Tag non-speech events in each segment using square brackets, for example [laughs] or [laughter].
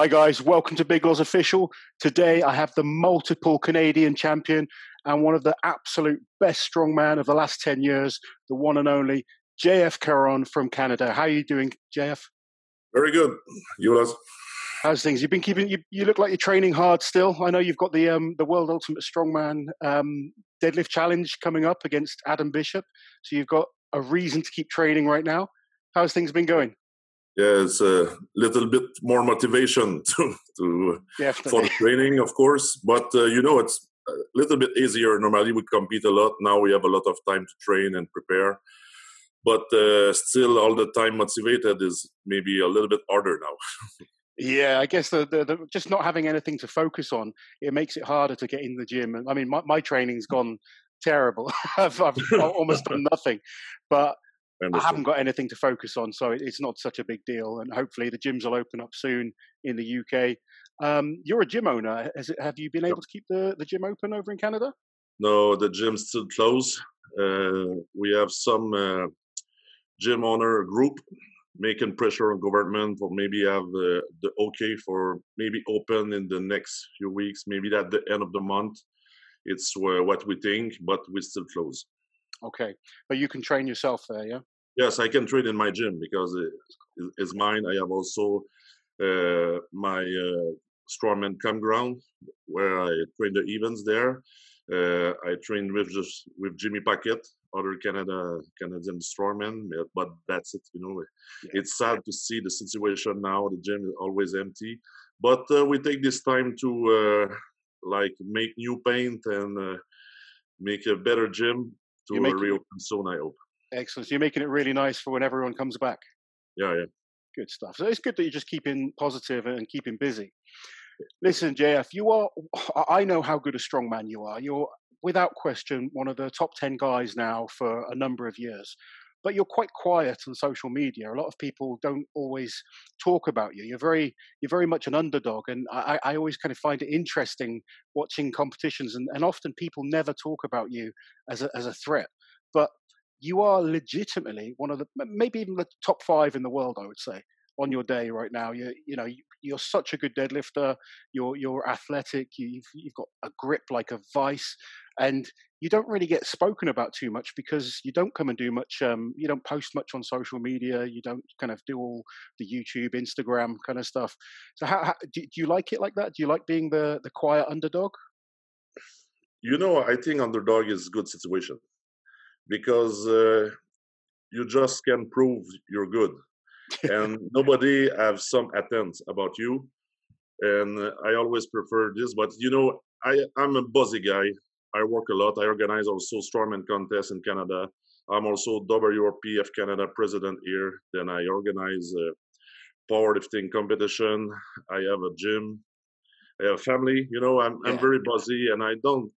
Hi, guys. Welcome to Big Loz Official. Today, I have the multiple Canadian champion and one of the absolute best strongman of the last 10 years, the one and only JF Caron from Canada. How are you doing, JF? Very good. You Jonas? How's things? You've been keeping, you, you look like you're training hard still. I know you've got the, um, the World Ultimate Strongman um, deadlift challenge coming up against Adam Bishop. So you've got a reason to keep training right now. How's things been going? Yeah, it's a little bit more motivation [laughs] to, to for the training, of course. But uh, you know, it's a little bit easier. Normally, we compete a lot. Now we have a lot of time to train and prepare. But uh, still, all the time motivated is maybe a little bit harder now. [laughs] yeah, I guess the, the, the, just not having anything to focus on it makes it harder to get in the gym. I mean, my, my training's gone terrible. [laughs] I've, I've almost done nothing, but I, haven't got anything to focus on, so it's not such a big deal. And hopefully, the gyms will open up soon in the UK. Um, you're a gym owner. It, have you been able to keep the, the gym open over in Canada? No, the gym's still closed. Uh, we have some uh, gym owner group making pressure on government for maybe have the, the okay for maybe open in the next few weeks, maybe at the end of the month. It's uh, what we think, but we still close. Okay, but you can train yourself there, yeah? Yes, I can train in my gym because it's mine. I have also uh, my uh, strongman campground where I train the events there. Uh, I train with just with Jimmy Paquette, other Canada Canadian strongman, but that's it. You know, yeah. it's sad to see the situation now. The gym is always empty, but uh, we take this time to uh, like make new paint and uh, make a better gym to you reopen soon, I hope. Excellent. So you're making it really nice for when everyone comes back. Yeah, yeah. Good stuff. So it's good that you're just keeping positive and keeping busy. Listen, JF, you are. I know how good a strongman you are. You're without question one of the top ten guys now for a number of years. But you're quite quiet on social media. A lot of people don't always talk about you. You're very, you're very much an underdog, and I, I always kind of find it interesting watching competitions. And, and often people never talk about you as a, as a threat, but you are legitimately one of the maybe even the top five in the world. I would say on your day right now. You you know you're such a good deadlifter. You're you're athletic. You've you've got a grip like a vice, and you don't really get spoken about too much because you don't come and do much. Um, you don't post much on social media. You don't kind of do all the YouTube, Instagram kind of stuff. So how, how do, do you like it like that? Do you like being the the quiet underdog? You know, I think underdog is a good situation because uh, you just can prove you're good and [laughs] nobody have some attempts about you and i always prefer this but you know i i'm a buzzy guy i work a lot. I organize also strongman contests in canada. I'm also wrpf canada president here. Then i organize a powerlifting competition. I have a gym. I have a family. You know i'm, I'm very busy and i don't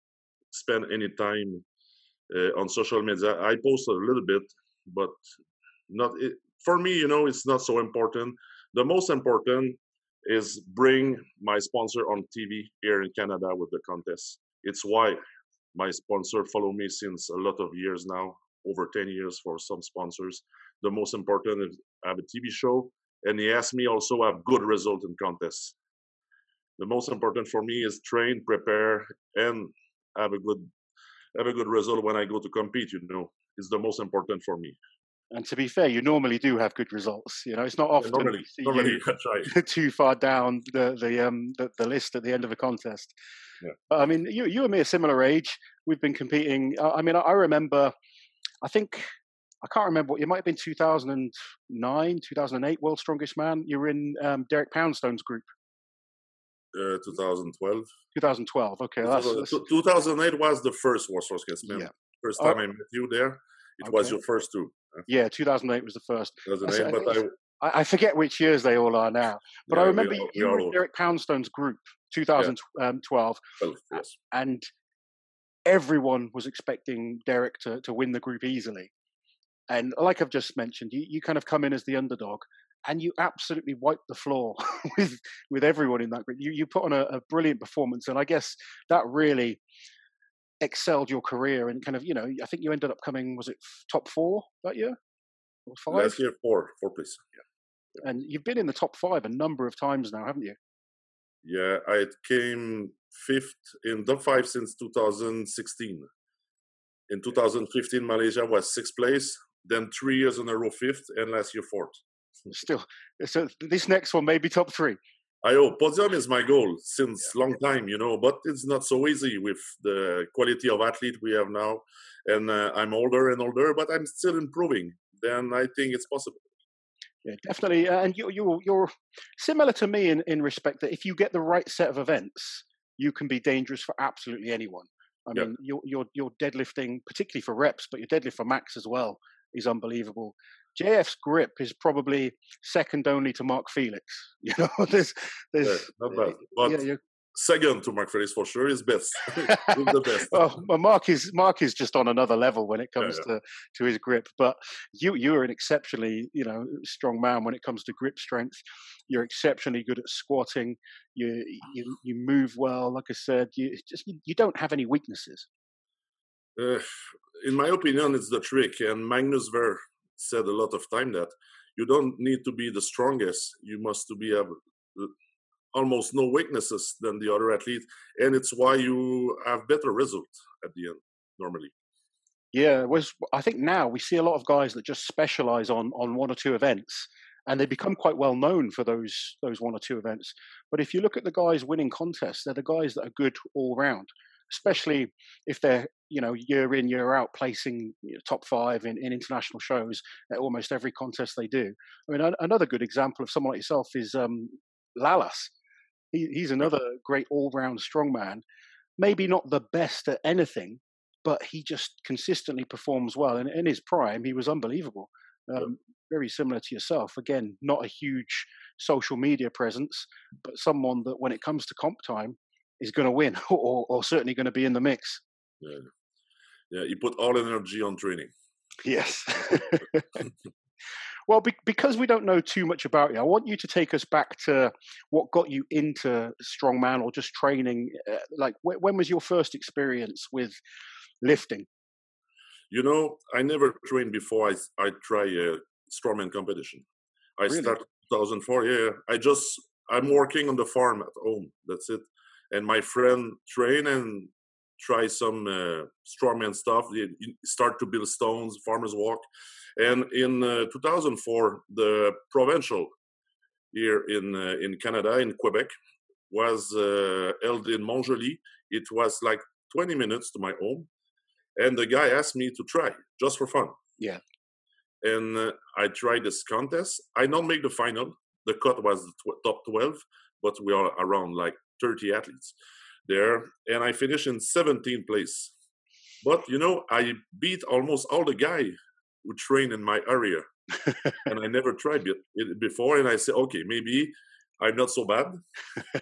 spend any time uh, on social media. I post a little bit but not it, for me, you know, it's not so important. The most important is bring my sponsor on TV here in Canada with the contest. It's why my sponsor follow me since a lot of years now, over 10 years for some sponsors. The most important is I have a TV show, and he asked me also have good result in contests. The most important for me is train, prepare, and have a good have a good result when I go to compete. You know, it's the most important for me. And to be fair, you normally do have good results. You know, it's not often yeah, normally, right. [laughs] too far down the the um the, the, list at the end of a contest. Yeah. But I mean, you you and me are similar age. We've been competing. I mean, I remember. I think I can't remember. what It might have been 2009, 2008. World Strongest Man. You were in um, Derek Poundstone's group. Uh, 2012. 2012. Okay, that's, that's... 2008 was the first World Strongest Man. Yeah. First time oh. I met you there. It okay. was your first two. Yeah, 2008 was the first. 2008, but I, I, forget which years they all are now. But yeah, I remember we, you, were in Derek Poundstone's group, 2012, yeah. Um, yes. and everyone was expecting Derek to, to win the group easily. And like I've just mentioned, you, you kind of come in as the underdog and you absolutely wipe the floor [laughs] with with everyone in that group. You you put on a, a brilliant performance, and I guess that really excelled your career and kind of you know I think you ended up coming was it top four that year or five? Last year four four place. Yeah. And you've been in the top five a number of times now, haven't you? Yeah, I came fifth in top five since 2016. In 2015, Malaysia was sixth place. Then three years in a row, fifth, and last year fourth. [laughs] Still, so this next one may be top three. I hope podium is my goal since yeah. long time, you know, but it's not so easy with the quality of athlete we have now. And uh, I'm older and older, but I'm still improving. Then I think it's possible. Yeah, definitely. Uh, and you, you, you're similar to me in, in respect that if you get the right set of events, you can be dangerous for absolutely anyone. I mean, your, your, your deadlifting, particularly for reps, but your deadlift for max as well, is unbelievable. JF's grip is probably second only to Mark Felix. [laughs] You know, there's, there's, yeah, not bad. But yeah, second to Mark Felix for sure is best. [laughs] the best. [laughs] well, Mark is Mark is just on another level when it comes yeah, to to his grip. But you you are an exceptionally you know strong man when it comes to grip strength. You're exceptionally good at squatting. You you you move well. Like I said, you just you, you don't have any weaknesses. Uh, in my opinion, it's the trick. And Magnus Ver said a lot of time that you don't need to be the strongest. You must to be able uh, almost no weaknesses than the other athlete, and it's why you have better result at the end normally. Yeah, was I think now we see a lot of guys that just specialize on on one or two events, and they become quite well known for those those one or two events. But if you look at the guys winning contests, they're the guys that are good all round, especially if they're you know year in year out placing you know, top five in, in international shows at almost every contest they do. I mean, another good example of someone like yourself is um, Lalas. He, he's another great all round strongman. Maybe not the best at anything, but he just consistently performs well. And in his prime, he was unbelievable. Um, very similar to yourself. Again, not a huge social media presence, but someone that when it comes to comp time is going to win [laughs] or, or certainly going to be in the mix. Yeah. Yeah. You put all energy on training. Yes. [laughs] Well, be- because we don't know too much about you, I want you to take us back to what got you into strongman or just training. Uh, like, wh- when was your first experience with lifting? You know, I never trained before I I try a strongman competition. I really? started 2004. Yeah, I just I'm working on the farm at home. That's it. And my friend train and try some uh, strongman stuff. You start to build stones, farmers walk, and in uh, 2004, the provincial here in uh, in Canada, in Quebec, was uh, held in Montjoly. It was like 20 minutes to my home, and the guy asked me to try just for fun. Yeah. And uh, I tried this contest. I don't make the final. The cut was the tw- top 12, but we are around like 30 athletes there, and I finished in 17th place. But you know, I beat almost all the guy who train in my area, and I never tried it before. And I said, okay, maybe I'm not so bad.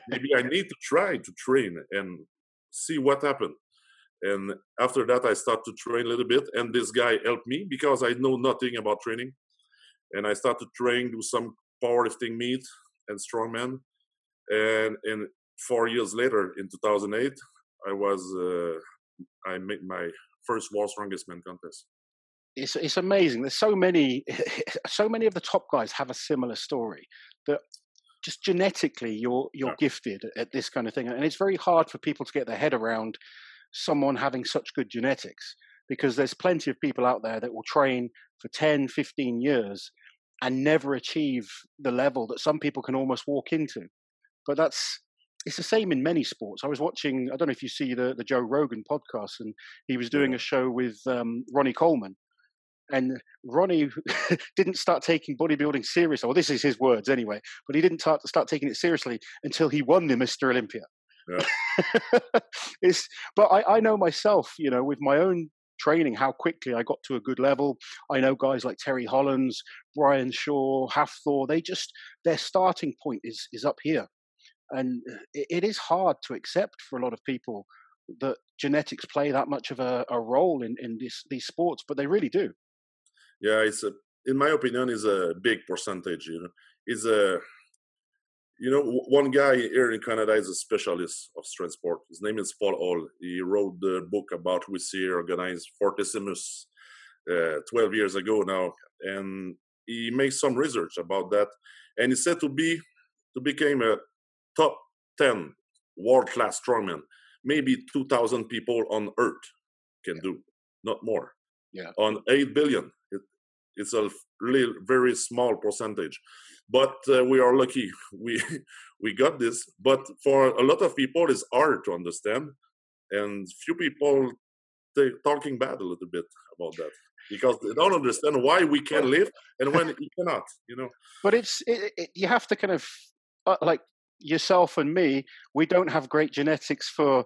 maybe I need to try to train and see what happened. And after that, I start to train a little bit, and this guy helped me because I know nothing about training. And I started to train, do some powerlifting meet and strongman. And and four years later, in 2008, I was uh, I made my first World Strongest Man contest it's it's amazing. There's so many, [laughs] so many of the top guys have a similar story that just genetically you're you're yeah. gifted at this kind of thing, and it's very hard for people to get their head around someone having such good genetics because there's plenty of people out there that will train for 10 15 years and never achieve the level that some people can almost walk into but that's it's the same in many sports. I was watching, I don't know if you see the, the Joe Rogan podcast, and he was doing a show with um, Ronnie Coleman, and Ronnie [laughs] didn't start taking bodybuilding seriously. Well, this is his words anyway, but he didn't start, start taking it seriously until he won the Mr. Olympia. Yeah. [laughs] it's, but I, I know myself, you know, with my own training, how quickly I got to a good level. I know guys like Terry Hollands, Brian Shaw, Hafthor, they just, their starting point is, is up here. And it, it is hard to accept for a lot of people that genetics play that much of a, a role in, in this, these sports, but they really do. Yeah it's a in my opinion is a big percentage you know? Is a you know one guy here in canada is a specialist of strength sport. His name is Paul Ohl. He wrote the book about Louis Cyr organized fortissimus uh, 12 years ago now and he makes some research about that and he said to be to become a top 10 world class strongmen, maybe 2,000 people on Earth can Yeah. do, not more. Yeah. On 8 billion, it, it's a really very small percentage. But uh, we are lucky [laughs] we we got this. But for a lot of people, it's hard to understand, and few people they talking bad a little bit about that because they don't understand why we can live and when [laughs] you cannot. You know. but it's it, it, you have to kind of uh, like yourself and me we don't have great genetics for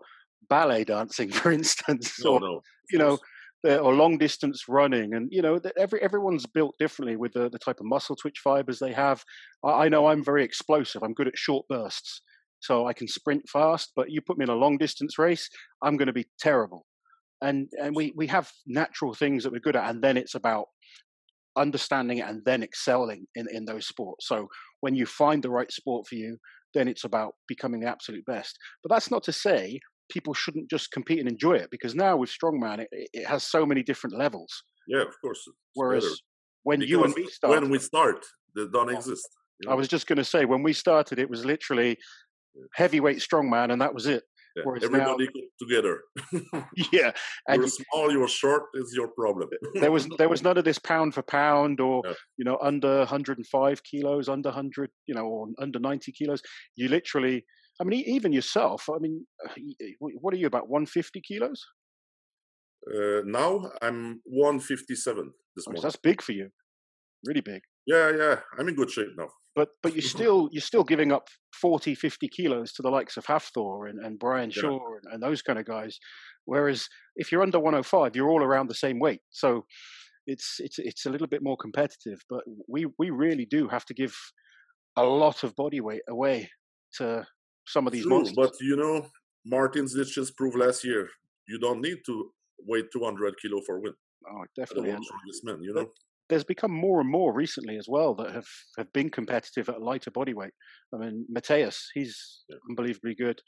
ballet dancing [laughs] for instance No, or no. you know or long distance running. And you know every everyone's built differently with the, the type of muscle twitch fibers they have. I, I know i'm very explosive. I'm good at short bursts so i can sprint fast but you put me in a long distance race i'm going to be terrible. And and we we have natural things that we're good at and then it's about understanding it and then excelling in in those sports. So when you find the right sport for you then it's about becoming the absolute best but that's not to say people shouldn't just compete and enjoy it because now with strongman it, it has so many different levels Yeah, of course. whereas better. when you and me started when we start, they don't Yeah. exist. you i was just going to say when we started it was literally heavyweight strongman and that was it Yeah, whereas now- Everybody together. [laughs] yeah and you're you- small, you're short. Is your problem. there was there was none of this pound for pound or No. you know under 105 kilos under 100 you know or under 90 kilos you literally i mean even yourself i mean y- what are you about 150 kilos Uh, now I'm 157 this Oh, so morning. that's big for you really big Yeah, yeah. I'm in good shape now. But but you're mm-hmm. still you're still giving up 40 50 kilos to the likes of Hafthor and, and Brian Yeah. Shaw and, and those kind of guys whereas if you're under 105 you're all around the same weight so it's it's it's a little bit more competitive but we we really do have to give a lot of body weight away to some of these True, monsters but you know, Martins did just proved last year you don't need to weigh 200 kilo for win. oh, definitely strongest man, you know. There's become more and more recently as well that have, have been competitive at lighter body weight. I mean, Mateusz, he's unbelievably good.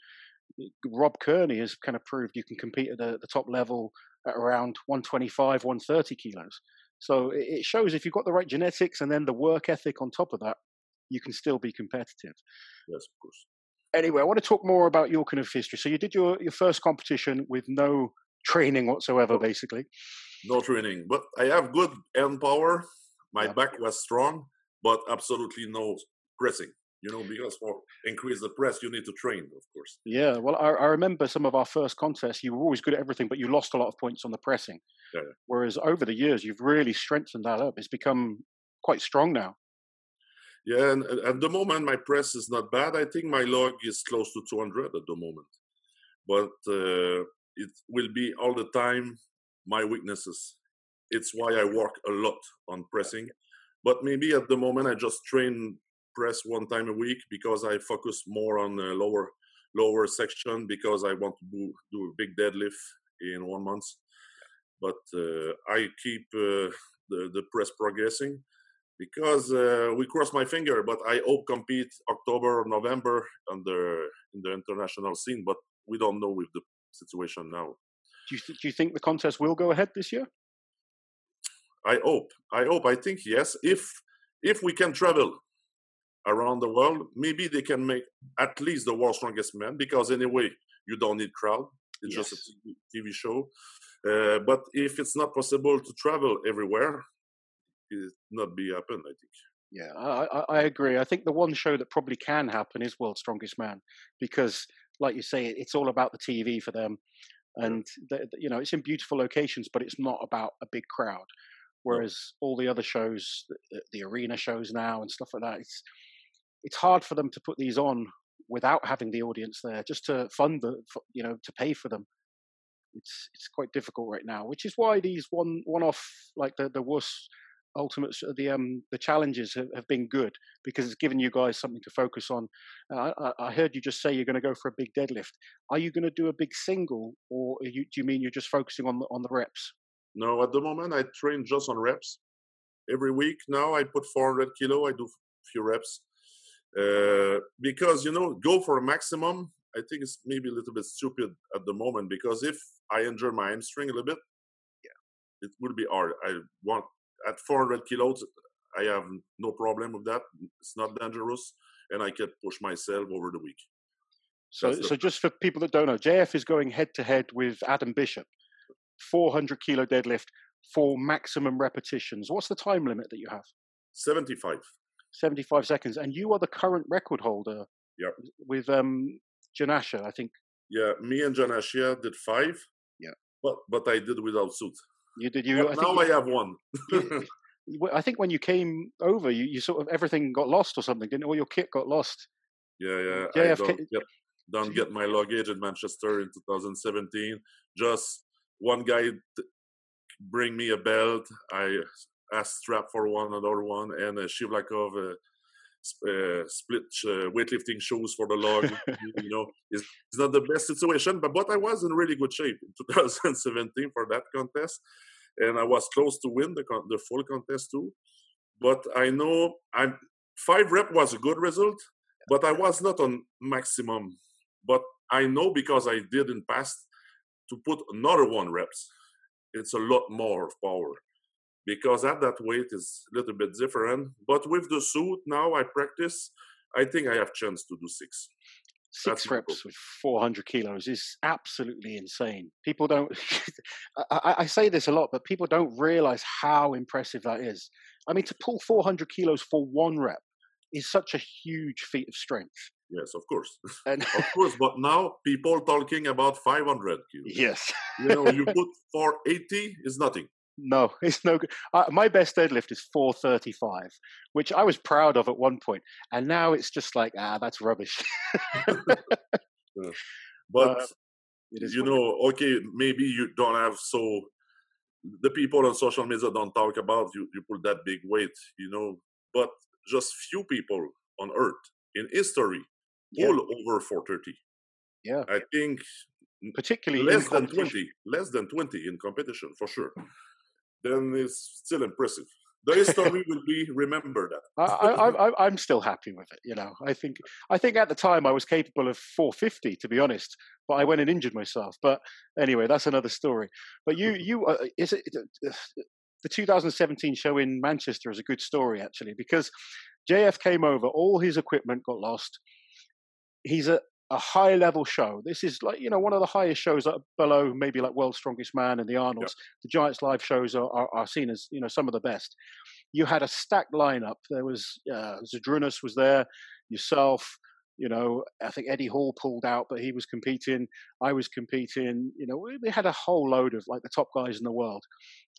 Rob Kearney has kind of proved you can compete at the, the top level at around 125, 130 kilos. So it, it shows if you've got the right genetics and then the work ethic on top of that, you can still be competitive. Yes, of course. Anyway, I want to talk more about your kind of history. So you did your, your first competition with no training whatsoever, basically. No training, but I have good hand power. My back was strong, but absolutely no pressing. You know, because for increase the press, you need to train, of course. Yeah, well, I, I remember some of our first contests. You were always good at everything, but you lost a lot of points on the pressing. Yeah. Whereas over the years, you've really strengthened that up. It's become quite strong now. Yeah, and and at the moment my press is not bad. I think my log is close to 200 at the moment, but uh, it will be all the time my weaknesses. It's why I work a lot on pressing, but maybe at the moment I just train press one time a week because I focus more on the lower lower section because I want to do, a big deadlift in one month. But uh, I keep uh, the the press progressing because uh, we cross my finger but i hope compete october or november on the in the international scene but we don't know with the situation now Do you, th- do you think the contest will go ahead this year? i hope i hope i think yes. If if we can travel around the world maybe they can make at least the world's strongest man because anyway you don't need crowd. It's just a TV, show. Uh, but if it's not possible to travel everywhere it not be happen i think. Yeah, I, I, I agree. I think the one show that probably can happen is World's Strongest Man because, like you say, it's all about the TV for them, and the, you know it's in beautiful locations, but it's not about a big crowd. Whereas all the other shows, the, the arena shows now and stuff like that, it's it's hard for them to put these on without having the audience there, just to fund the, you know, to pay for them. It's it's quite difficult right now, which is why these one one off like the the WUS ultimates the um the challenges have, have been good because it's given you guys something to focus on. Uh, I, I heard you just say you're going to go for a big deadlift. Are you going to do a big single, or you, do you mean you're just focusing on the on the reps? No, at the moment I train just on reps. Every week now I put 400 kilo. I do a few reps uh, because you know go for a maximum. I think it's maybe a little bit stupid at the moment because if I injure my hamstring a little bit, yeah, it will be hard. I want at 400 kilos. I have no problem with that. It's not dangerous, and I can push myself over the week. So, so just for people that don't know, JF is going head to head with Adam Bishop, 400 kilo deadlift for maximum repetitions. What's the time limit that you have? 75. 75 seconds. And you are the current record holder yeah. with um, Janasha, I think. Yeah, me and Janasha did five. Yeah. But but I did without suit. You did you? I now I have one. you, [laughs] I think when you came over, you, you sort of everything got lost or something, didn't all your kit got lost? Yeah, yeah. JFK. I don't get, don't get my luggage in Manchester in 2017. Just one guy bring me a belt. I asked strap for one, another one, and a Shivlyakov uh, uh, split uh, weightlifting shoes for the log. [laughs] you know, it's, it's, not the best situation, but but I was in really good shape in [laughs] 2017 for that contest, and I was close to win the con- the full contest too. But I know I'm five rep was a good result, but I was not on maximum. But I know because I did in past to put another one reps it's a lot more of power because at that weight is a little bit different. But with the suit now, I practice. I think I have chance to do six. Six That's reps with 400 kilos is absolutely insane. People don't. [laughs] I, I, say this a lot, but people don't realize how impressive that is. I mean, to pull 400 kilos for one rep is such a huge feat of strength. Yes, of course. [laughs] And of course, but now people talking about 500 kilos. Yes. you know, you [laughs] put 480 is nothing. No, [laughs] it's no good. Uh, my best deadlift is 435, which I was proud of at one point, and now it's just like ah, that's rubbish. yeah. [laughs] But uh, you know, okay, maybe you don't have so. The people on social media don't talk about you. You put that big weight, you know, but just few people on earth in history yeah. all over 430. Yeah. I think particularly less than 20, less than 20 in competition for sure. Then it's still impressive. The history will [laughs] be remembered. I, am still happy with it. You know, I think I think at the time I was capable of 450, to be honest. But I went and injured myself. But anyway, that's another story. But you, mm-hmm. you, uh, is it uh, uh, the 2017 show in Manchester is a good story actually because JF came over, all his equipment got lost he's a, a high level show. This is like, you know, one of the highest shows below maybe like World's Strongest Man and the Arnolds. The Giants live shows are, are, are, seen as, you know, some of the best. You had a stacked lineup. There was, uh, Zydrunas was there, yourself, you know, I think Eddie Hall pulled out, but he was competing. I was competing. You know, we, we had a whole load of like the top guys in the world.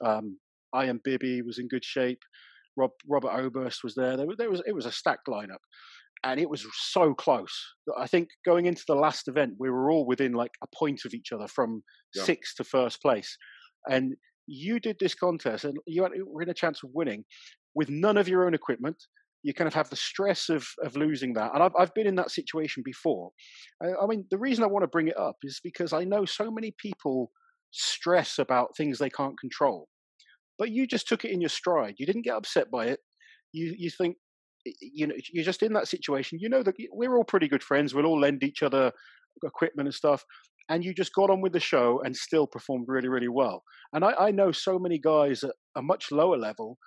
Um, Ian Bibi was in good shape. Rob, Robert Oberst was there. There, there was it was a stacked lineup and it was so close. I think going into the last event, we were all within like a point of each other from yeah. sixth to first place. And you did this contest, and you were in a chance of winning with none of your own equipment. You kind of have the stress of of losing that, and I've I've been in that situation before. I, I mean, the reason I want to bring it up is because I know so many people stress about things they can't control, but you just took it in your stride. You didn't get upset by it. You you think you know you're just in that situation you know that we're all pretty good friends we'll all lend each other equipment and stuff and you just got on with the show and still performed really really well. And i, I know so many guys at a much lower level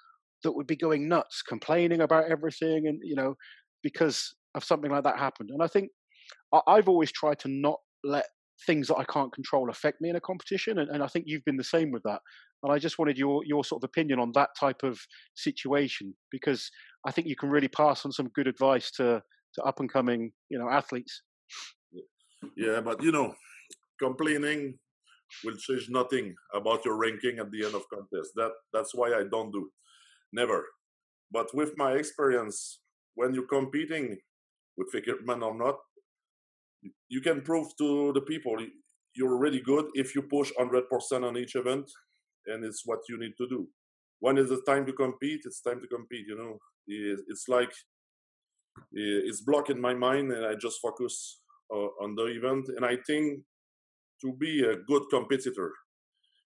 that would be going nuts complaining about everything and you know because of something like that happened. And i think i've always tried to not let things that i can't control affect me in a competition and, and i think you've been the same with that. And I just wanted your your sort of opinion on that type of situation because I think you can really pass on some good advice to to up and coming you know athletes. Yeah, but you know, complaining will change nothing about your ranking at the end of contest. That that's why I don't do never. But with my experience, when you're competing with equipment or not, you can prove to the people you're really good if you push 100% on each event and it's what you need to do. When is the time to compete? It's time to compete. You know, it's like it's blocking my mind, and I just focus on the event. And I think to be a good competitor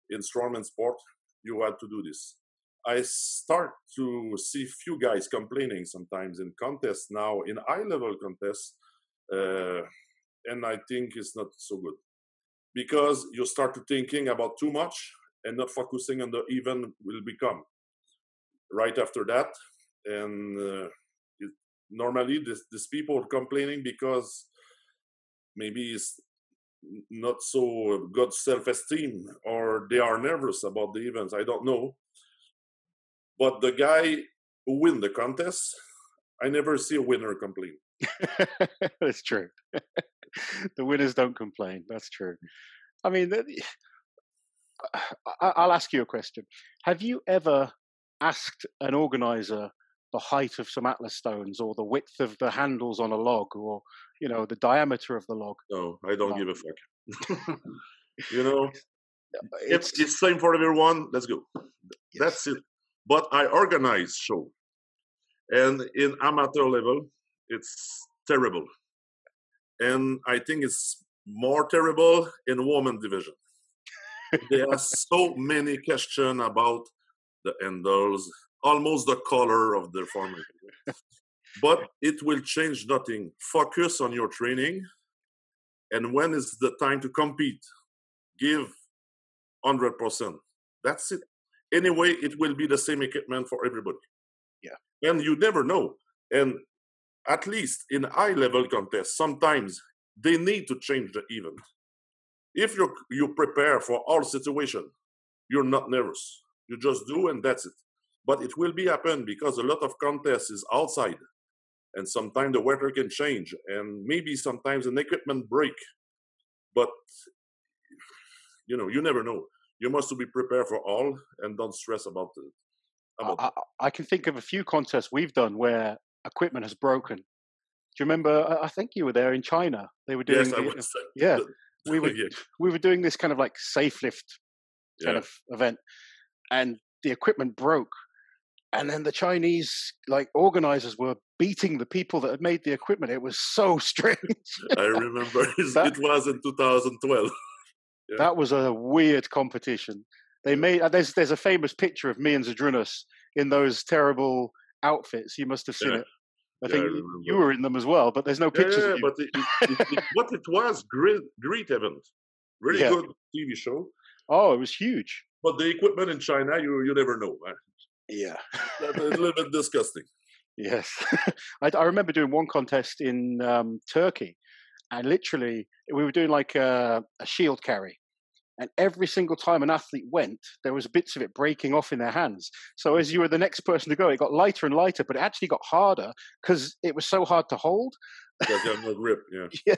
in strongman sport, you have to do this. I start to see few guys complaining sometimes in contests now, in high level contests, uh, and I think it's not so good because you start to thinking about too much and not focusing on the event will become right after that and uh, it, normally this, these people are complaining because maybe it's not so good self-esteem or they are nervous about the events. I don't know. But the guy who win the contest, I never see a winner complain. [laughs] That's true. [laughs] the winners don't complain. That's true. I mean, I'll ask you a question. Have you ever asked an organizer the height of some atlas stones or the width of the handles on a log or you know the diameter of the log? No i don't uh, give a fuck. [laughs] You know? [laughs] It's, it's it's same for everyone let's go. Yes. that's it. But i organize show. And in amateur level it's terrible. And i think it's more terrible in woman division there are so many questions about the handles almost the color of the format. but it will change nothing. Focus on your training, and when is the time to compete, give hundred percent. That's it. Anyway, it will be the same equipment for everybody. Yeah, and you never know. And at least in high level contests, sometimes they need to change the event. If you you prepare for all situation, you're not nervous. You just do, and that's it. But it will be happen because a lot of contests is outside. And sometimes the weather can change and maybe sometimes an equipment break. But you know you never know. You must be prepared for all and don't stress about it. About I, I, can think of a few contests we've done where equipment has broken. Do you remember i think you were there in china. They were doing yes, the, yeah [laughs] we were [laughs] we were doing this kind of like safe lift kind yeah. of event and the equipment broke and then the Chinese like organizers were beating the people that had made the equipment. It was so [laughs] strange. I remember [laughs] that, it was in 2012. yeah. That was a weird competition. They made uh, there's there's a famous picture of me and Zydrunas in those terrible outfits. You must have seen it. I yeah, think I you were in them as well, but there's no pictures. Yeah, but it, it, it, what it was great, great event, really good TV show. Oh, it was huge. But the equipment in China, you you never know. Man. Yeah. a little bit [laughs] disgusting. Yes. [laughs] I, I, remember doing one contest in um, Turkey, and literally we were doing like a, a, shield carry. And every single time an athlete went, there was bits of it breaking off in their hands. So as you were the next person to go, it got lighter and lighter, but it actually got harder because it was so hard to hold. You no grip, yeah. [laughs] yeah.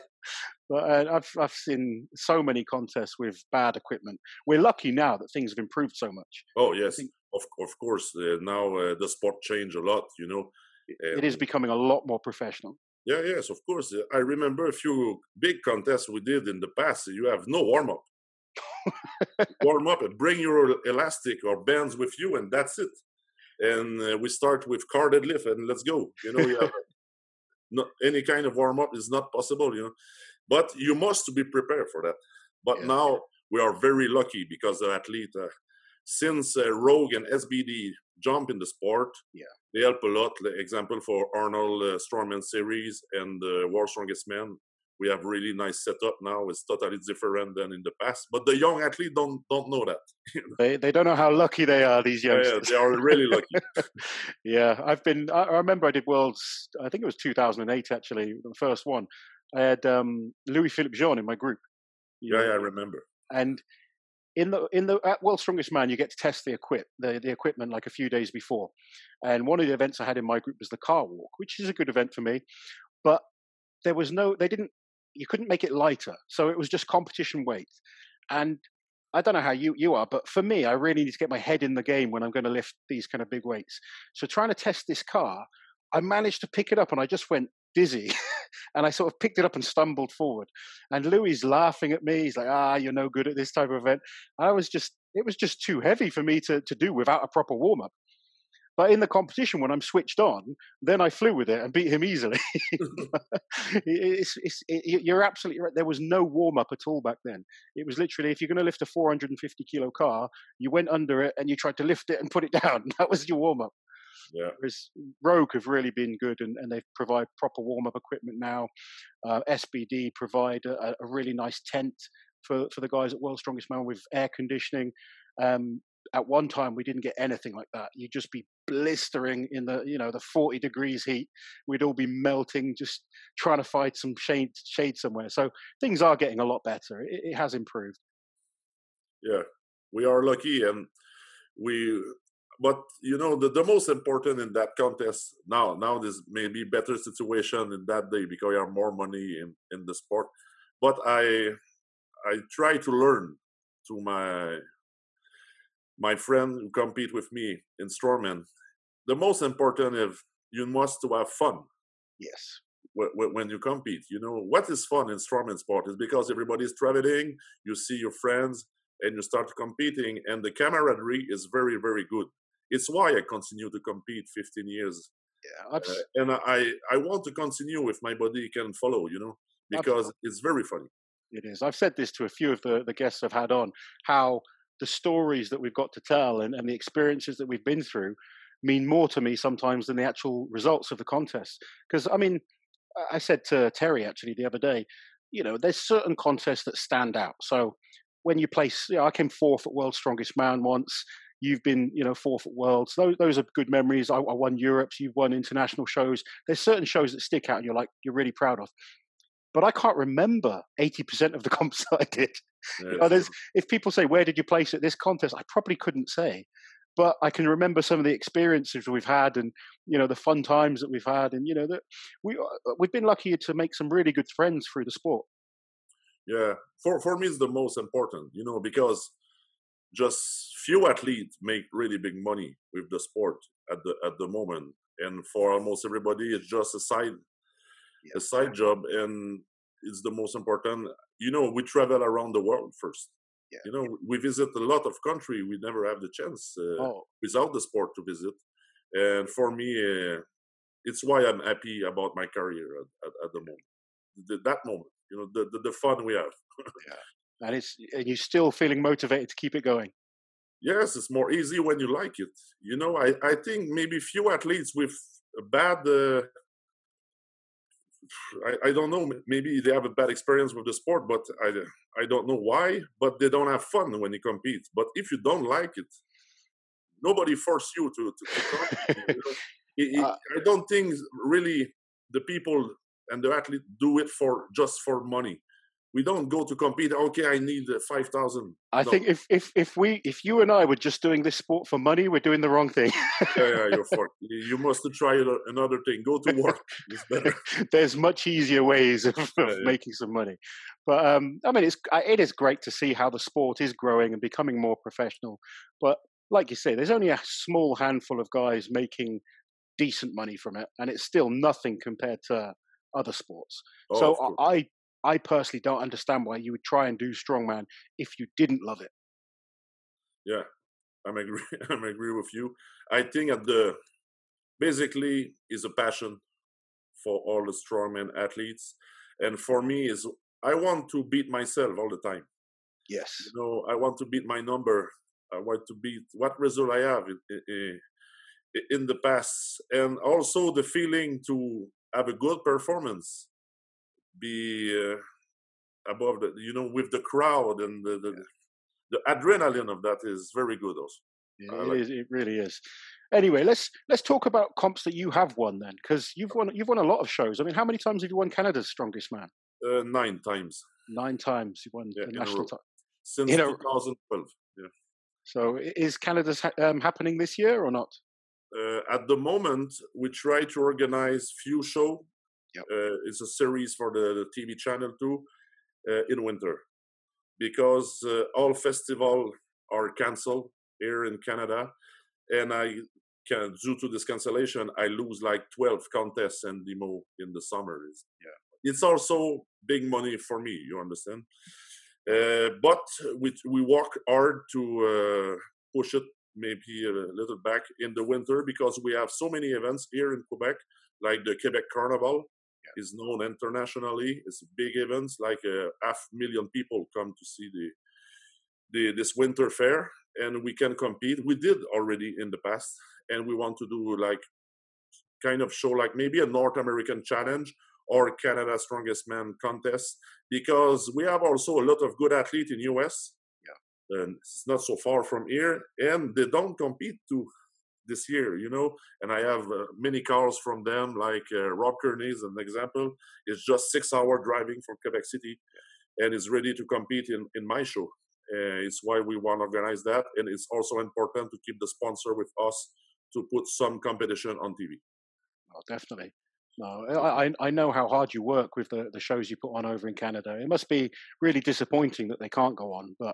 But uh, I've I've seen so many contests with bad equipment. We're lucky now that things have improved so much. Oh yes, of of course. Uh, now uh, the sport changed a lot. You know, it is becoming a lot more professional. Yeah, yes, of course. I remember a few big contests we did in the past. You have no warm up. Warm up and bring your elastic or bands with you, and that's it. And uh, we start with car lift, and let's go. You know, you any kind of warm up is not possible. You know, but you must be prepared for that. But yeah. now we are very lucky because the athlete, uh, since uh, Rogue and SBD jump in the sport, yeah, they help a lot. The example for Arnold uh, Strongman Series and the uh, World Strongest Man, we have really nice setup now. It's totally different than in the past. But the young athletes don't don't know that. [laughs] they they don't know how lucky they are. These youngsters. Yeah, they are really lucky. [laughs] yeah, I've been. I, I remember I did Worlds. I think it was 2008 actually, the first one. I had um, Louis Philippe Jean in my group. Yeah, yeah, I remember. And in the in the at World's Strongest Man, you get to test the equip the, the equipment like a few days before. And one of the events I had in my group was the car walk, which is a good event for me. But there was no they didn't you couldn't make it lighter. So it was just competition weight. And I don't know how you, you are, but for me, I really need to get my head in the game when I'm going to lift these kind of big weights. So trying to test this car, I managed to pick it up and I just went dizzy. [laughs] and I sort of picked it up and stumbled forward. And Louis laughing at me. He's like, ah, you're no good at this type of event. I was just, it was just too heavy for me to, to do without a proper warm up. But in the competition, when I'm switched on, then I flew with it and beat him easily. [laughs] [laughs] it's, it's, it, you're absolutely right. There was no warm up at all back then. It was literally if you're going to lift a 450 kilo car, you went under it and you tried to lift it and put it [laughs] down. That was your warm up. Yeah. Whereas Rogue have really been good and, and they provide proper warm up equipment now. Uh, SBD provide a, a, really nice tent for, for the guys at World's Strongest Man with air conditioning. Um, at one time, we didn't get anything like that. You'd just be blistering in the you know the 40 degrees heat. We'd all be melting, just trying to find some shade shade somewhere. So things are getting a lot better. It, it has improved. Yeah, we are lucky, and we. But you know the, the most important in that contest now now there's maybe better situation in that day because you have more money in in the sport. But I I try to learn to my my friend who compete with me in strongman. The most important is you must to have fun. Yes. When you compete, you know what is fun in strongman sport is because everybody is traveling. You see your friends, and you start competing, and the camaraderie is very, very good. It's why I continue to compete 15 years. Yeah, uh, and I I want to continue if my body can follow. You know because absolutely. it's very funny. It is. I've said this to a few of the, the guests I've had on how the stories that we've got to tell and, and the experiences that we've been through mean more to me sometimes than the actual results of the contest. Because, I mean, I said to Terry actually the other day, you know, there's certain contests that stand out. So when you place, you know, I came fourth at World's Strongest Man once. You've been, you know, fourth at Worlds. Those, those are good memories. I, I won Europe's. You've won international shows. There's certain shows that stick out, and you're like, you're really proud of but I can't remember 80% of the [laughs] comps that I did. Know, if people say, Where did you place at this contest? I probably couldn't say. But I can remember some of the experiences we've had, and you know the fun times that we've had, and you know that we uh, we've been lucky to make some really good friends through the sport. Yeah, for for me, it's the most important, you know, because just few athletes make really big money with the sport at the at the moment, and for almost everybody, it's just a side a side job and it's the most important you know we travel around the world first. Yeah. you know we visit a lot of country we never have the chance uh, oh. without the sport to visit. And for me uh, it's why i'm happy about my career at, at, at the moment the, that moment you know the, the, the fun we have. Yeah and it's and you're still feeling motivated to keep it going. Yes it's more easy when you like it you know i i think maybe few athletes with a bad uh, I, I, don't know. Maybe they have a bad experience with the sport, but I I don't know why. But they don't have fun when they compete. But if you don't like it, nobody force you to to, to you [laughs] know? uh, I don't think really the people and the athlete do it for just for money we don't go to compete okay i need uh, 5000 i no. think if if if we if you and i were just doing this sport for money we're doing the wrong thing. Yeah yeah [laughs] you're for, you must try another thing. Go to work. [laughs] It's better. There's much easier ways of, [laughs] of yeah, yeah. making some money. But um i mean it's it is great to see how the sport is growing and becoming more professional. But like you say there's only a small handful of guys making decent money from it and it's still nothing compared to other sports. Oh, so I I personally don't understand why you would try and do strongman if you didn't love it. Yeah, I'm agree. [laughs] I'm agree with you. I think at the basically is a passion for all the strongman athletes, and for me is I want to beat myself all the time. Yes. You know, I want to beat my number. I want to beat what result I have in, in, in the past, and also the feeling to have a good performance be uh, above the you know with the crowd and the, the, the adrenaline of that is very good also. It, like is, it really is. anyway let's let's talk about comps that you have won then because you've won you've won a lot of shows. I mean how many times have you won canada's strongest man? Uh, nine times. Nine times you won yeah, the national title since in 2012 yeah. So is canada's ha- um, happening this year or not? Uh, at the moment we try to organize few show Yep. Uh, it's a series for the, the TV channel too uh, in winter because uh, all festival are cancelled here in Canada, and I can due to this cancellation I lose like 12 contests and demo in the summer. It's, yeah, it's also big money for me. You understand? Uh, but we we work hard to uh, push it maybe a little back in the winter because we have so many events here in Quebec, like the Quebec Carnival, is known internationally. It's big events, like a half million people come to see the, the this winter fair, and we can compete. We did already in the past, and we want to do like kind of show like maybe a North American challenge or Canada Strongest Man contest because we have also a lot of good athletes in US. Yeah. And it's not so far from here, and they don't compete to this year, you know, and I have uh, many calls from them, like uh, Rob Kearney is an example. It's just six hour driving from Quebec City, and is ready to compete in in my show. Uh, it's why we want to organize that, and it's also important to keep the sponsor with us to put some competition on TV. Oh, definitely. No, I, I know how hard you work with the, the shows you put on over in Canada. It must be really disappointing that they can't go on, but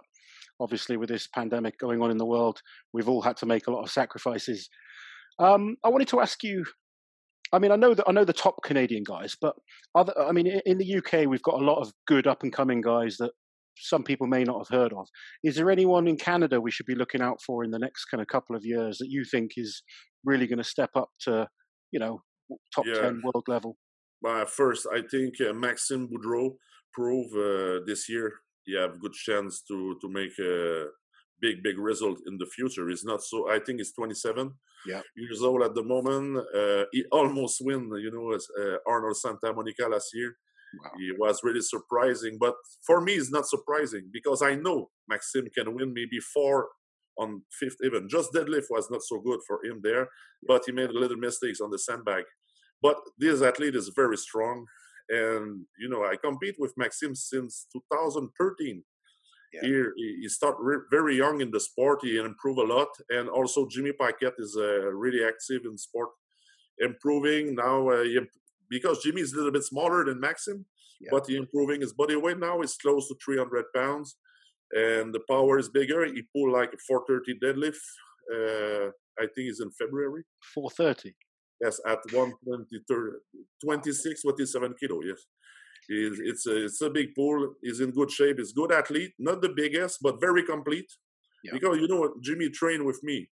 obviously with this pandemic going on in the world, we've all had to make a lot of sacrifices. Um, I wanted to ask you. I mean, I know that I know the top Canadian guys, but other. I mean, in the UK, we've got a lot of good up and coming guys that some people may not have heard of. Is there anyone in Canada we should be looking out for in the next kind of couple of years that you think is really going to step up to, you know, top yeah. 10 world level? Well, first, I think uh, Maxime Boudreault prove uh, this year he have good chance to to make a big big result in the future. He's not so. I think he's 27 yeah. years old at the moment. Uh, he almost win, you know, as, uh, Arnold Santa Monica last year. Wow. He was really surprising, but for me, it's not surprising because I know Maxime can win maybe four on fifth even. Just deadlift was not so good for him there, but he made a little mistakes on the sandbag. But this athlete is very strong, and you know I compete with Maxime since 2013. Yeah. He, he started re- very young in the sport. He improved a lot, and also Jimmy Paquet is uh, really active in sport, improving now. Uh, he, because Jimmy is a little bit smaller than Maxime, yeah. but he improving his body weight now is close to 300 pounds, and the power is bigger. He pulled like a 430 deadlift. Uh, I think it's in February. 430. Yes, at 120, 26, what is 7 kilo, yes. It's, it's, a, it's a big pool. He's in good shape. He's good athlete, not the biggest, but very complete. Yeah. Because, you know, Jimmy trained with me.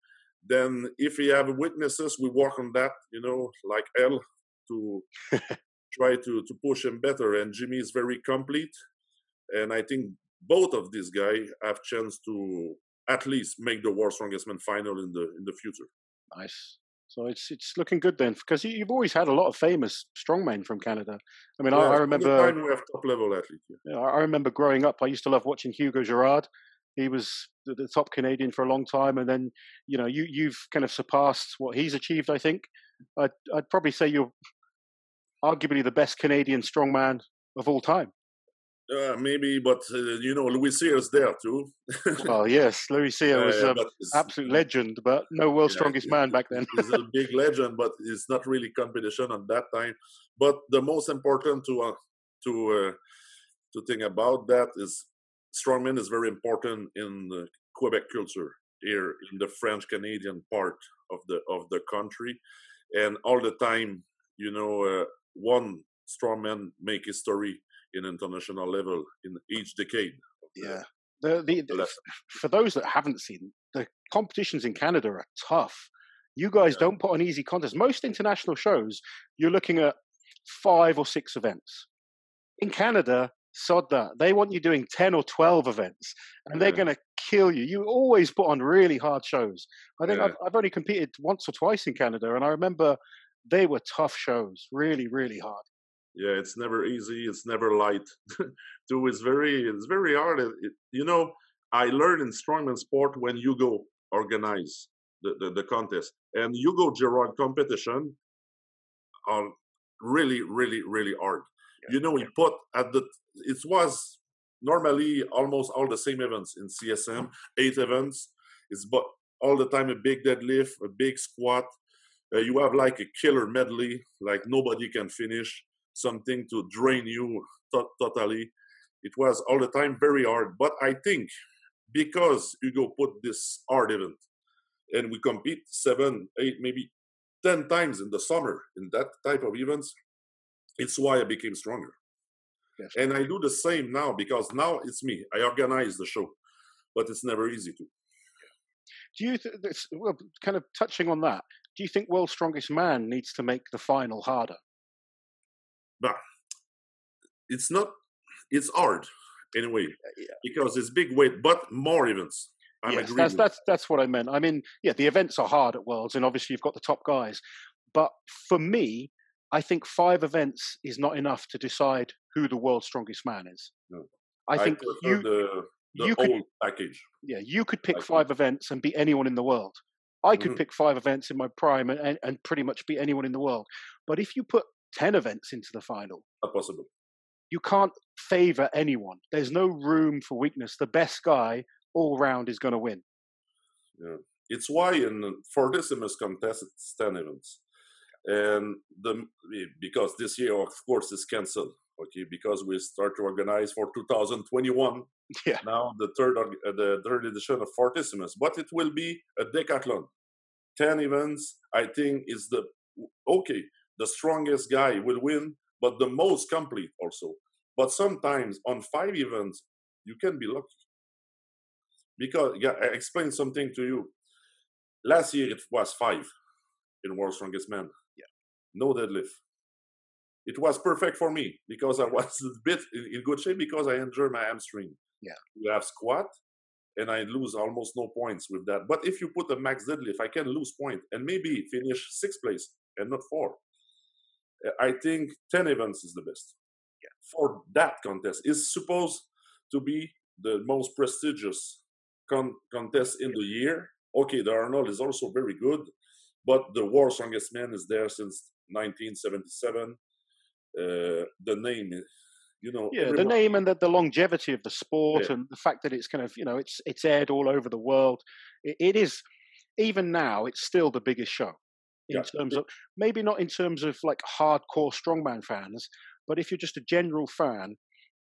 Then if we have witnesses, we work on that, you know, like L to [laughs] try to, to push him better. And Jimmy is very complete. And I think both of these guys have chance to at least make the World Strongest Man final in the in the future. Nice. So it's it's looking good then, because you've always had a lot of famous strongmen from Canada. I mean, yeah, I, I, remember time we have top level athletes. Yeah. I remember growing up. I used to love watching Hugo Girard. He was the, the, top Canadian for a long time, and then you know you you've kind of surpassed what he's achieved. I think I'd I'd probably say you're arguably the best Canadian strongman of all time. Uh, maybe, but uh, you know, Louis Cyr is there too. [laughs] oh yes, Louis Cyr was an absolute legend, but no world's yeah, strongest man back then. he's a big [laughs] legend, but it's not really competition at that time. But the most important to uh, to uh, to think about that is strongman is very important in the Quebec culture here in the French Canadian part of the of the country, and all the time, you know, uh, one strongman make history in international level in each decade. Yeah. The, the, the, for those that haven't seen, the competitions in Canada are tough. You guys yeah. don't put on easy contests. Most international shows, you're looking at five or six events. In Canada, sod that. They want you doing 10 or 12 events, and they're going to kill you. You always put on really hard shows. I think yeah. I've, I've only competed once or twice in Canada, and I remember they were tough shows, really, really hard yeah it's never easy it's never light. [laughs] It's very it's very hard it, you know i learned in strongman sport when you go organize the, the, the contest and you go Girard competition are really really really hard. Yeah. you know we put at the it was normally almost all the same events in csm eight events. It's but all the time a big deadlift a big squat. Uh, you have like a killer medley like nobody can finish something to drain you to- totally. It was all the time very hard. But I think because Hugo put this hard event and we compete seven, eight, maybe 10 times in the summer in that type of events, it's why I became stronger. Yes. And I do the same now because now it's me. I organize the show, but it's never easy to. Do you, th- well, kind of touching on that, do you think World's Strongest Man needs to make the final harder? But it's not it's hard anyway yeah. because it's big weight but more events I'm yes, that's that's that's what I meant. I mean, yeah, the events are hard at Worlds, and obviously you've got the top guys. But for me, I think five events is not enough to decide who the world's strongest man is. No. I think I you the, the you could package. Yeah, you could pick five events and beat anyone in the world. I could Mhm. pick five events in my prime and, and, and pretty much beat anyone in the world. But if you put 10 events into the final, Not possible. you can't favor anyone. There's no room for weakness. The best guy all round is going to win. Yeah. It's why in Fortissimus contest it's ten events, and the because this year of course is cancelled. Okay, because we start to organize for 2021 Yeah. now the third uh, the third edition of Fortissimus, but it will be a decathlon. Ten events, I think, is the okay. The strongest guy will win, but the most complete also. But sometimes on five events, you can be lucky because yeah, I explained something to you. Last year it was five in World Strongest Man. Yeah. No deadlift. It was perfect for me because I was a bit in in good shape because I injured my hamstring. Yeah. You have squat and I lose almost no points with that. But if you put a max deadlift, I can lose point and maybe finish sixth place and not four. I think 10 events is the best. Yeah. For that contest is supposed to be the most prestigious con- contest in the year. Okay, the Arnold is also very good, but the World Strongest Man is there since 1977. Uh, the name, is- you know, Yeah, the name and the, the longevity of the sport Yeah. and the fact that it's kind of, you know, it's it's aired all over the world. It, it is, even now, it's still the biggest show in Yeah. terms of, maybe not in terms of like hardcore strongman fans, but if you're just a general fan,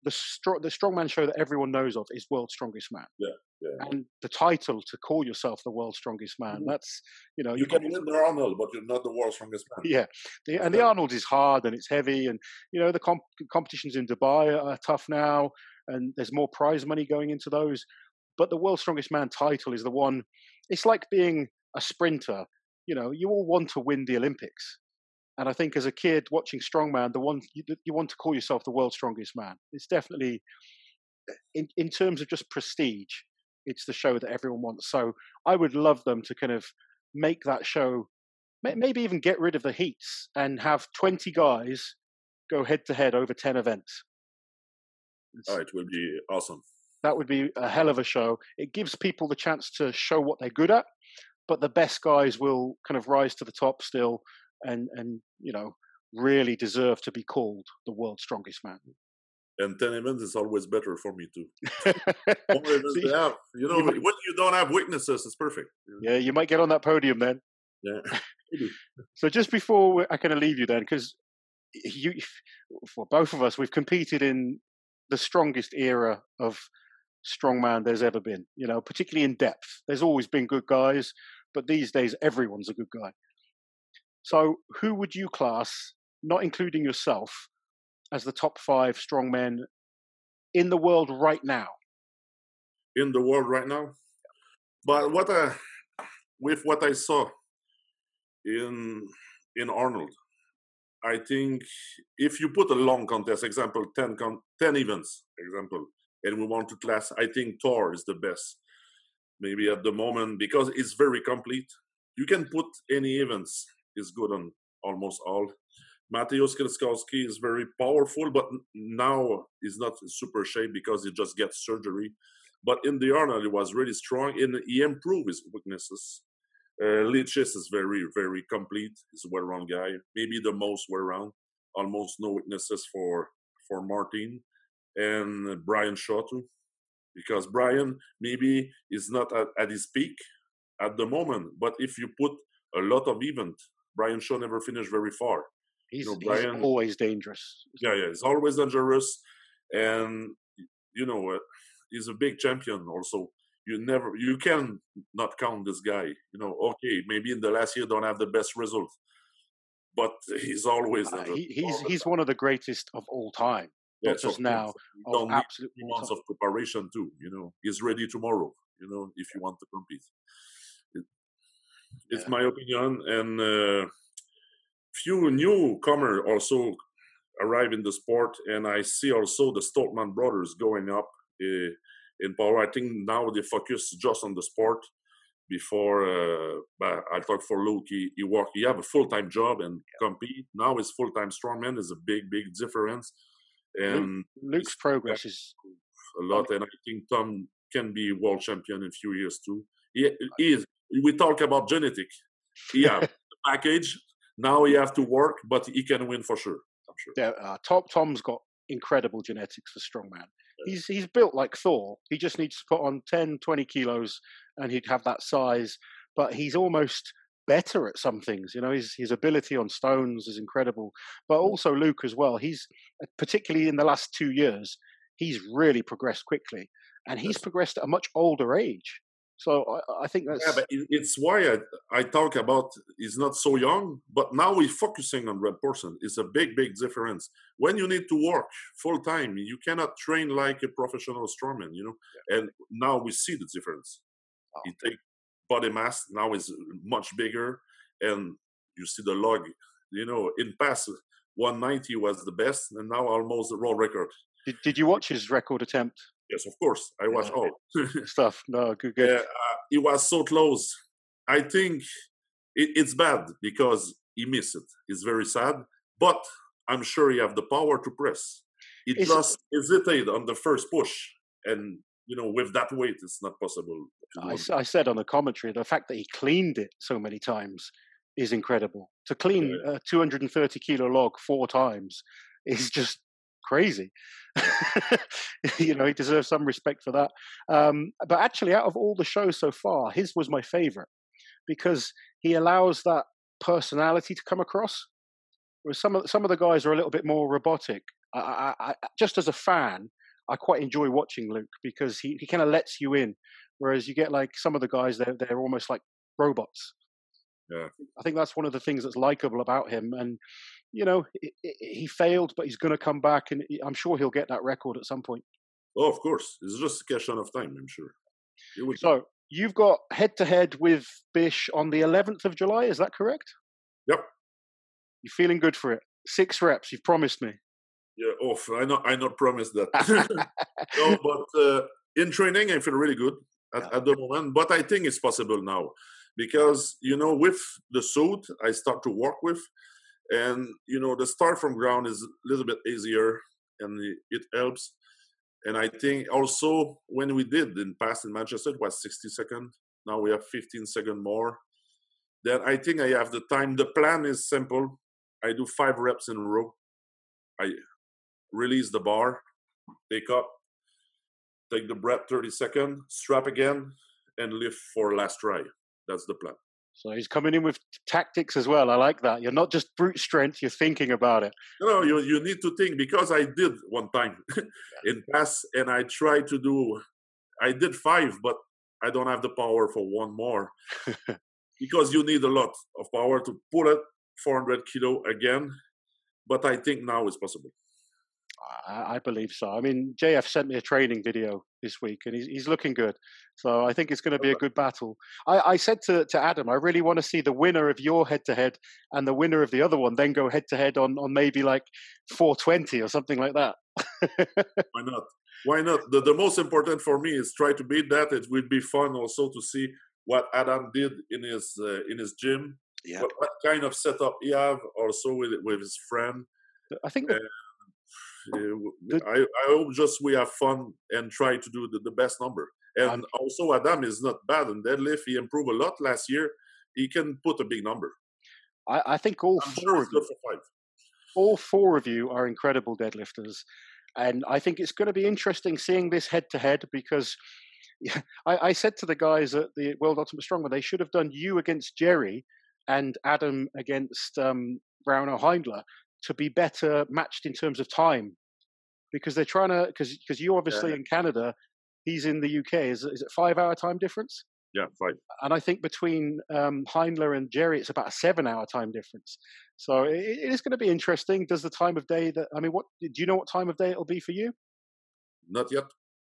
the, stro- the strongman show that everyone knows of is World's Strongest Man. Yeah, yeah. And the title to call yourself the World's Strongest Man, Mhm. that's, you know, You can win the Arnold, but you're not the world's strongest man. yeah, the, and the Arnold is hard and it's heavy, and you know the comp- competitions in Dubai are tough now, and there's more prize money going into those. But the World's Strongest Man title is the one. It's like being a sprinter. You know, you all want to win the Olympics, and I think as a kid watching strongman, the one you, you want to call yourself the world's strongest man. It's definitely, eh, in in terms of just prestige, it's the show that everyone wants. So I would love them to kind of make that show maybe even get rid of the heats and have 20 guys go head to head over 10 events. It's- Oh, it will be awesome. That would be a hell of a show. It gives people the chance to show what they're good at, but the best guys will kind of rise to the top still and, and you know, really deserve to be called the world's strongest man. And 10 events is always better for me too. [laughs] See, have. You know, you might- when you don't have witnesses, it's perfect. yeah, you might get on that podium then. Yeah. [laughs] So just before I kind of leave you then, because you, for both of us, we've competed in the strongest era of strongman there's ever been. You know, particularly in depth. There's always been good guys, but these days everyone's a good guy. So who would you class, not including yourself, as the top five strongmen in the world right now? in the world right now. But what I, with what I saw in in Arnold, I think if you put a long contest, example 10, 10 events, example, and we want to class, I think Thor is the best. Maybe at the moment because it's very complete. You can put any events is good on almost all. Mateusz Kieliszkowski is very powerful, but now he's not super shape because he just gets surgery. But in the Arnold, he was really strong and he improved his weaknesses. Uh, is very, very complete. He's a well-round guy, maybe the most well-round. Almost no weaknesses for for Martins and Brian Shaw too, because Brian maybe is not at, at his peak at the moment. But if you put a lot of event, Brian Shaw never finished very far. He's, know, he's Brian- always dangerous. Yeah, yeah, he's always dangerous, and you know uh, he's a big champion. Also, you never, you can not count this guy. You know, okay, maybe in the last year don't have the best result, but he's always Uh, he, he's he's one of the greatest of all time. Yeah, not so just now, You Of don't need absolute two all months of preparation too. You know, he's ready tomorrow. You know, if you want to compete, it, it's Yeah. my opinion. And uh, few newcomer also arrive in the sport, and I see also the Stoltman brothers going up uh, in power. I think now they focus just on the sport. Before, uh, I'll talk for Luke. He, he work. He have a full time job and compete. Now his full time strongman is a big, big difference. And Luke's progress is a lot, and I think Tom can be world champion in a few years too. He, he is we talk about genetic. Yeah, [laughs] package. Now he has to work, but he can win for sure. I'm sure. Yeah, uh, Tom, Tom's got incredible genetics for strongman. He's he's built like Thor. He just needs to put on 10, 20 kilos, and he'd have that size. But he's almost better at some things. You know, his his ability on stones is incredible. But mm. also Luke as well. He's uh, particularly in the last two years, he's really progressed quickly, and he's progressed at a much older age. So I, I think that's yeah, but it's why I, I talk about he's not so young, but now we're focusing on red person. It's a big, big difference. When you need to work full time, you cannot train like a professional strongman, you know. Yeah. And now we see the difference. Oh. He take body mass now is much bigger, and you see the log. You know, in past 190 was the best, and now almost the world record. Did, did you watch his record attempt? Yes, of course. I watch all [laughs] stuff. No, good, good. Uh, it was so close. I think it, it's bad because he missed it. It's very sad, but I'm sure he have the power to press. He Is just it, hesitated on the first push, and you know, with that weight, it's not possible. I, I, said on the commentary the fact that he cleaned it so many times is incredible. To clean yeah. a 230 kilo log four times is just crazy. [laughs] you know, he deserves some respect for that. Um, but actually, out of all the shows so far, his was my favorite because he allows that personality to come across. Whereas some of some of the guys are a little bit more robotic. I, I, I, just as a fan, I quite enjoy watching Luke because he, he kind of lets you in. Whereas you get like some of the guys, they're they're almost like robots. Yeah. I think that's one of the things that's likable about him. And you know, he failed, but he's going to come back, and I'm sure he'll get that record at some point. Oh, of course, it's just a question of time. I'm sure. So you've got head to head with Bish on the 11th of July. Is that correct? Yep. You're feeling good for it. Six reps. You've promised me. Oh, I not. I not promised that. [laughs] [laughs] no, but uh, in training, I feel really good at, yeah. at the moment. But I think it's possible now because you know, with the suit I start to work with, and you know the start from ground is a little bit easier and it helps and i think also when we did in past in manchester it was 60 seconds now we have 15 second more then i think i have the time the plan is simple i do five reps in a row i release the bar take up take the breath 30 seconds strap again and lift for last try that's the plan so he's coming in with tactics as well. I like that. You're not just brute strength, you're thinking about it. No, you, you need to think because I did one time [laughs] in past and I tried to do, I did five, but I don't have the power for one more [laughs] because you need a lot of power to pull it 400 kilo again. But I think now it's possible. I, I believe so. I mean, JF sent me a training video this week, and he's, he's looking good. So I think it's going to be a good battle. I, I said to, to Adam, I really want to see the winner of your head to head and the winner of the other one then go head to head on on maybe like 420 or something like that. Why not? Why not? The, the most important for me is try to beat that. It will be fun also to see what Adam did in his uh, in his gym. Yeah. What, what, kind of setup he have also with with his friend. I think the, I, I hope just we have fun and try to do the, the best number. And also, Adam is not bad in deadlift. He improved a lot last year. He can put a big number. I, I think all I'm four sure of you, all four of you are incredible deadlifters, and I think it's going to be interesting seeing this head to head because [laughs] I, I, said to the guys at the World Ultimate Strongman they should have done you against Jerry and Adam against um, Brown or Heinla to be better matched in terms of time because they're trying to because because you obviously yeah. in Canada, he's in the UK. Is is it five hour time difference? Yeah, five. And I think between um, Heinla and Jerry, it's about a seven hour time difference. So it, it is going to be interesting. Does the time of day that I mean, what do you know? What time of day it'll be for you? Not yet.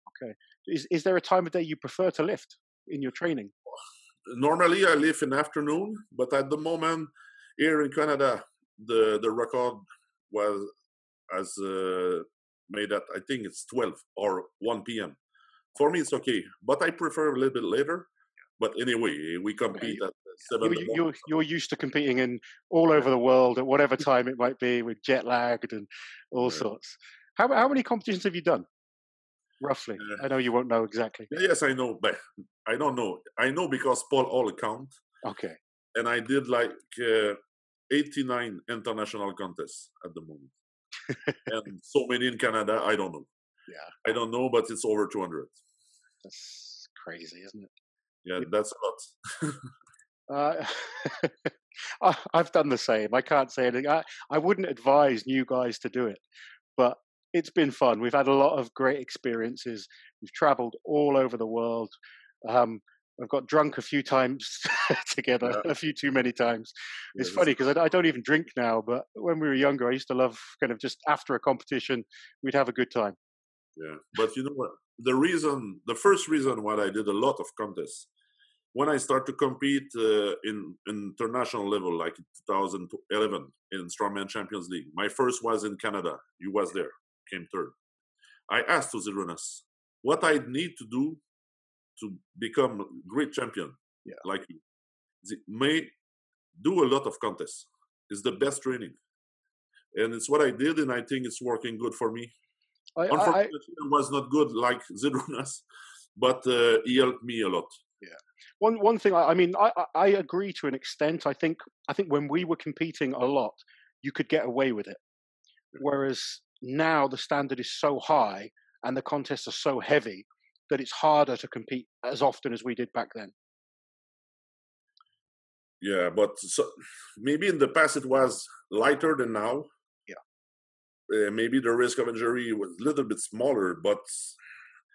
Okay. Is is there a time of day you prefer to lift in your training? Normally, I live in afternoon, but at the moment here in Canada, the the record was as uh, made at I think it's 12 or 1 p.m. For me, it's okay, but I prefer a little bit later. But anyway, we compete at seven. You, you're, you're used to competing in all over the world at whatever [laughs] time it might be, with jet lagged and all yeah. sorts. How how many competitions have you done? roughly? Uh, I know you won't know exactly. Yes, I know, but I don't know. I know because Paul Ohl account, Okay. and I did like uh, 89 international contests at the moment, and so many in Canada. I don't know. Yeah, I don't know, but it's over 200. that's crazy, isn't it? Yeah, that's a lot. [laughs] [laughs] Uh, I've done the same. I can't say anything. I, I wouldn't advise new guys to do it, but it's been fun. We've had a lot of great experiences. We've traveled all over the world. Um, I've got drunk a few times [laughs] together, Yeah. a few too many times. It's Yes. funny because I, I don't even drink now, but when we were younger, I used to love kind of just after a competition, we'd have a good time. Yeah, but you know what? The reason, the first reason why I did a lot of contests, when I started to compete uh, in international level, like in 2011 in Strongman Champions League, my first was in Canada. You was there, came third. I asked to what I need to do to become a great champion, Yeah. like you. May do a lot of contests. It's the best training, and it's what I did, and I think it's working good for me. I, I, I, Unfortunately, it was not good like [laughs] Zydrunas, but uh, he helped me a lot. Yeah. one one thing I, I mean I, I I agree to an extent. I think I think when we were competing a lot, you could get away with it, whereas now the standard is so high and the contests are so heavy that it's harder to compete as often as we did back then. Yeah, but so, maybe in the past it was lighter than now. Yeah. Uh, maybe the risk of injury was a little bit smaller, but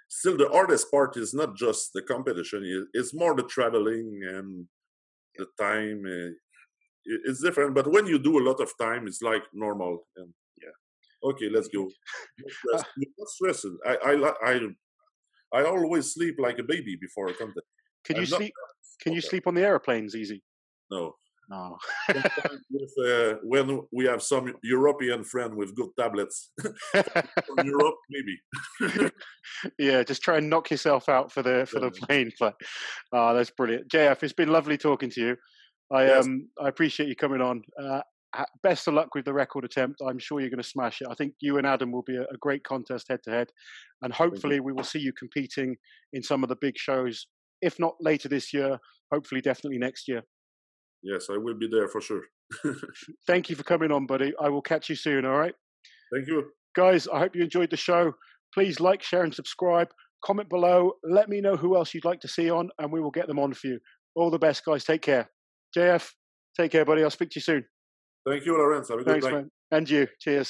still the hardest part is not just the competition; it's more the traveling and the time. Uh, it's different, but when you do a lot of time, it's like normal. And Yeah. Okay, let's go. [laughs] No stress. You're not stressing. I I I I always sleep like a baby before a contest. Can you I'm sleep? Can you sleep on the aeroplanes easy? No. No. [laughs] With, uh, when we have some European friend with good tablets [laughs] from Europe, maybe. yeah, just try and knock yourself out for the for the plane. But oh, that's brilliant, JF. It's been lovely talking to you. I Yes. um I appreciate you coming on. Uh, best of luck with the record attempt. I'm sure you're going to smash it. I think you and Adam will be a, a great contest head to head, and hopefully we will see you competing in some of the big shows. If not later this year, hopefully definitely next year. Yes, I will be there for sure. [laughs] Thank you for coming on, buddy. I will catch you soon. All right. Thank you. Guys, I hope you enjoyed the show. Please like, share, and subscribe. Comment below. Let me know who else you'd like to see on, and we will get them on for you. All the best, guys. Take care. JF, take care, buddy. I'll speak to you soon. Thank you, Laurence. Have a good Thanks, man. And you. Cheers.